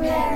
yeah